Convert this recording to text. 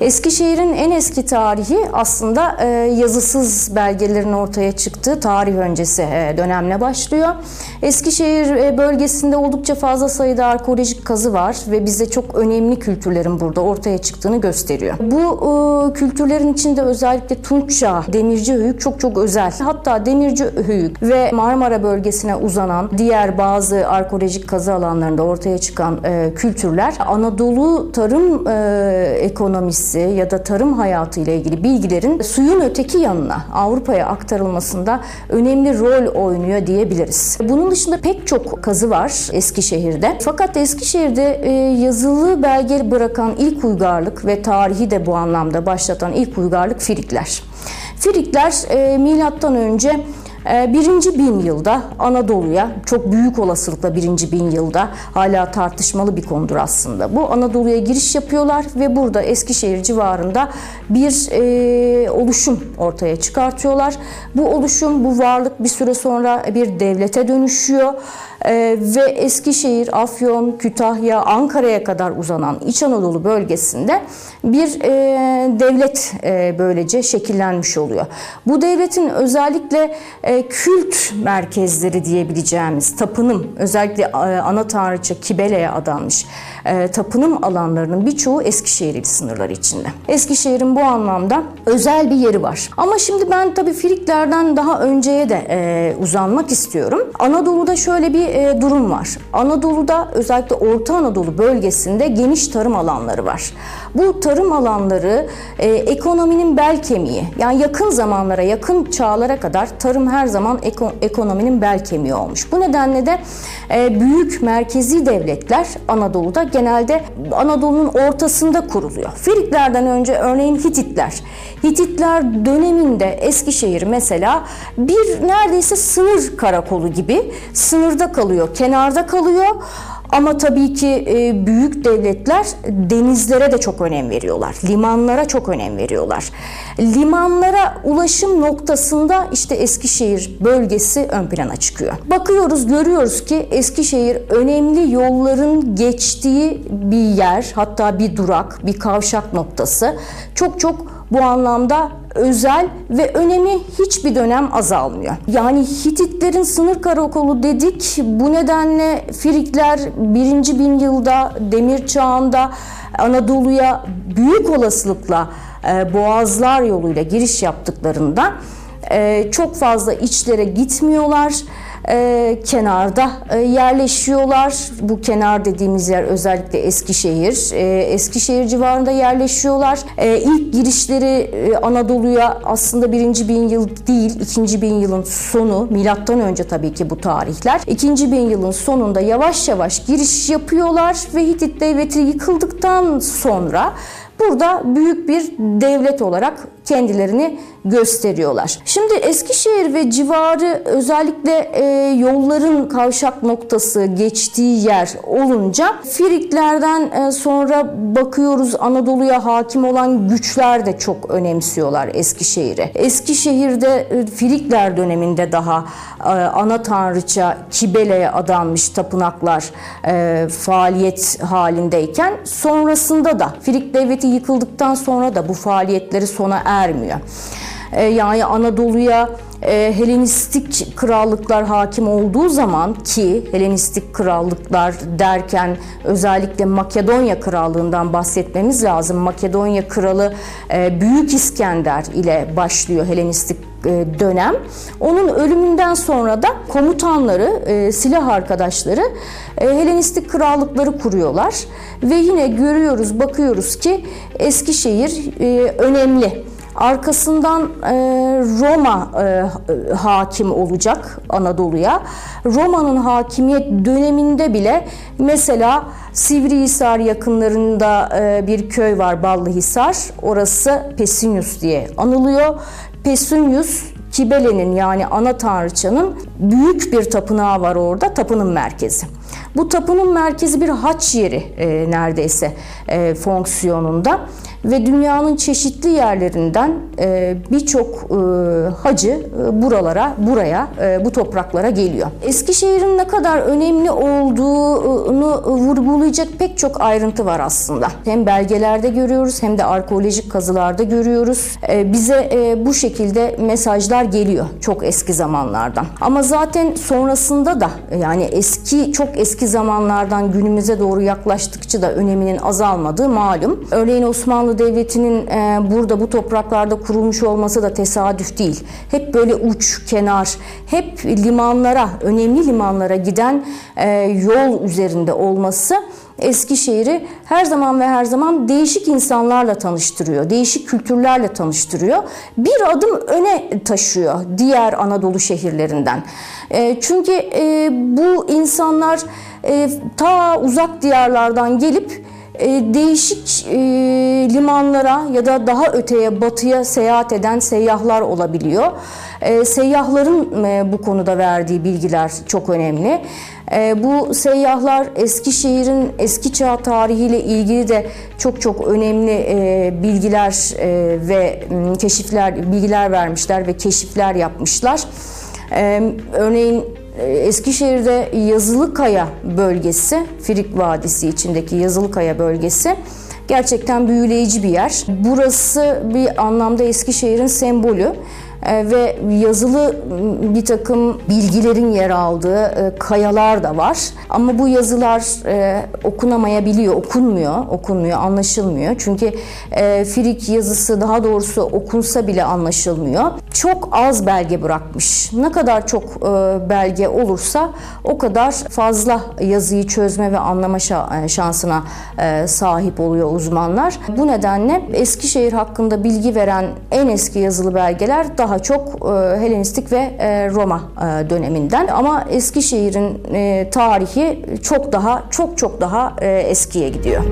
Eskişehir'in en eski tarihi aslında e, yazısız belgelerin ortaya çıktığı tarih öncesi e, dönemle başlıyor. Eskişehir e, bölgesinde oldukça fazla sayıda arkeolojik kazı var ve bize çok önemli kültürlerin burada ortaya çıktığını gösteriyor. Bu kültürlerin içinde özellikle Tunç Çağı, Demirci Höyük çok çok özel. Hatta Demirci Höyük ve Marmara bölgesine uzanan diğer bazı arkeolojik kazı alanlarında ortaya çıkan kültürler Anadolu tarım ekonomisi bilgisi ya da tarım hayatı ile ilgili bilgilerin suyun öteki yanına Avrupa'ya aktarılmasında önemli rol oynuyor diyebiliriz. Bunun dışında pek çok kazı var Eskişehir'de. Fakat Eskişehir'de e, yazılı belge bırakan ilk uygarlık ve tarihi de bu anlamda başlatan ilk uygarlık Firikler. Firikler e, milattan önce birinci bin yılda Anadolu'ya çok büyük olasılıkla birinci bin yılda hala tartışmalı bir konudur aslında. Bu Anadolu'ya giriş yapıyorlar ve burada Eskişehir civarında bir e, oluşum ortaya çıkartıyorlar. Bu oluşum, bu varlık bir süre sonra bir devlete dönüşüyor. Ee, ve Eskişehir, Afyon, Kütahya, Ankara'ya kadar uzanan İç Anadolu bölgesinde bir e, devlet e, böylece şekillenmiş oluyor. Bu devletin özellikle e, kült merkezleri diyebileceğimiz tapınım, özellikle ana tanrıça Kibele'ye adanmış tapınım alanlarının birçoğu Eskişehir sınırları içinde. Eskişehir'in bu anlamda özel bir yeri var. Ama şimdi ben tabii Firiklerden daha önceye de uzanmak istiyorum. Anadolu'da şöyle bir e, durum var. Anadolu'da özellikle Orta Anadolu bölgesinde geniş tarım alanları var. Bu tarım alanları e, ekonominin bel kemiği. Yani yakın zamanlara, yakın çağlara kadar tarım her zaman eko, ekonominin bel kemiği olmuş. Bu nedenle de e, büyük merkezi devletler Anadolu'da genelde Anadolu'nun ortasında kuruluyor. Firiklerden önce örneğin Hititler. Hititler döneminde Eskişehir mesela bir neredeyse sınır karakolu gibi sınırda kalıyor, kenarda kalıyor. Ama tabii ki e, büyük devletler denizlere de çok önem veriyorlar. Limanlara çok önem veriyorlar. Limanlara ulaşım noktasında işte Eskişehir bölgesi ön plana çıkıyor. Bakıyoruz, görüyoruz ki Eskişehir önemli yolların geçtiği bir yer, hatta bir durak, bir kavşak noktası. Çok çok bu anlamda özel ve önemi hiçbir dönem azalmıyor. Yani Hititlerin sınır karakolu dedik. Bu nedenle Firikler 1. bin yılda demir çağında Anadolu'ya büyük olasılıkla e, boğazlar yoluyla giriş yaptıklarında e, çok fazla içlere gitmiyorlar e, kenarda e, yerleşiyorlar. Bu kenar dediğimiz yer özellikle Eskişehir. E, Eskişehir civarında yerleşiyorlar. E, ilk girişleri e, Anadolu'ya aslında birinci bin yıl değil, ikinci bin yılın sonu. Milattan önce tabii ki bu tarihler. İkinci bin yılın sonunda yavaş yavaş giriş yapıyorlar ve Hitit devleti yıkıldıktan sonra burada büyük bir devlet olarak kendilerini gösteriyorlar. Şimdi Eskişehir ve civarı özellikle e, yolların kavşak noktası geçtiği yer olunca Firiklerden e, sonra bakıyoruz Anadolu'ya hakim olan güçler de çok önemsiyorlar Eskişehir'i. Eskişehir'de e, Firikler döneminde daha e, ana tanrıça Kibele'ye adanmış tapınaklar e, faaliyet halindeyken sonrasında da Firik devleti yıkıldıktan sonra da bu faaliyetleri sona ermiyor. E, yani Anadolu'ya e, Helenistik krallıklar hakim olduğu zaman ki Helenistik krallıklar derken özellikle Makedonya krallığından bahsetmemiz lazım. Makedonya kralı e, Büyük İskender ile başlıyor Helenistik e, dönem. Onun ölümünden sonra da komutanları, e, silah arkadaşları e, Helenistik krallıkları kuruyorlar ve yine görüyoruz, bakıyoruz ki Eskişehir önemli. Arkasından e, Roma e, hakim olacak Anadolu'ya. Roma'nın hakimiyet döneminde bile mesela Sivrihisar yakınlarında e, bir köy var Ballıhisar. Orası Pesinius diye anılıyor. Pesinius Kibele'nin yani ana tanrıçanın büyük bir tapınağı var orada, tapının merkezi. Bu tapının merkezi bir haç yeri e, neredeyse e, fonksiyonunda ve dünyanın çeşitli yerlerinden e, birçok e, hacı e, buralara, buraya, bu topraklara geliyor. Eskişehir'in ne kadar önemli olduğunu vurgulayacak pek çok ayrıntı var aslında. Hem belgelerde görüyoruz hem de arkeolojik kazılarda görüyoruz. Bize bu şekilde mesajlar geliyor çok eski zamanlardan. Ama zaten sonrasında da yani eski çok eski zamanlardan günümüze doğru yaklaştıkça da öneminin azalmadığı malum. Örneğin Osmanlı Devleti'nin e, burada bu topraklarda kurulmuş olması da tesadüf değil. Hep böyle uç, kenar, hep limanlara, önemli limanlara giden e, yol üzerinde olması Eskişehir'i her zaman ve her zaman değişik insanlarla tanıştırıyor, değişik kültürlerle tanıştırıyor. Bir adım öne taşıyor diğer Anadolu şehirlerinden. E, çünkü bu insanlar e, ta uzak diyarlardan gelip değişik e, limanlara ya da daha öteye batıya seyahat eden seyyahlar olabiliyor. E, seyyahların e, bu konuda verdiği bilgiler çok önemli. E, bu seyyahlar Eskişehir'in eski çağ tarihiyle ilgili de çok çok önemli e, bilgiler e, ve keşifler, bilgiler vermişler ve keşifler yapmışlar. E, örneğin e, Eskişehir'de Yazılıkaya bölgesi, Firik Vadisi içindeki Yazılıkaya bölgesi gerçekten büyüleyici bir yer. Burası bir anlamda Eskişehir'in sembolü. E, ve yazılı bir takım bilgilerin yer aldığı e, kayalar da var. Ama bu yazılar e, okunamayabiliyor, okunmuyor, okunmuyor, anlaşılmıyor. Çünkü Firik yazısı daha doğrusu okunsa bile anlaşılmıyor. Çok az belge bırakmış. Ne kadar çok belge olursa o kadar fazla yazıyı çözme ve anlama şansına sahip oluyor uzmanlar. Bu nedenle Eskişehir hakkında bilgi veren en eski yazılı belgeler daha daha çok e, Helenistik ve e, Roma e, döneminden. Ama Eskişehir'in tarihi çok daha çok çok daha eskiye gidiyor.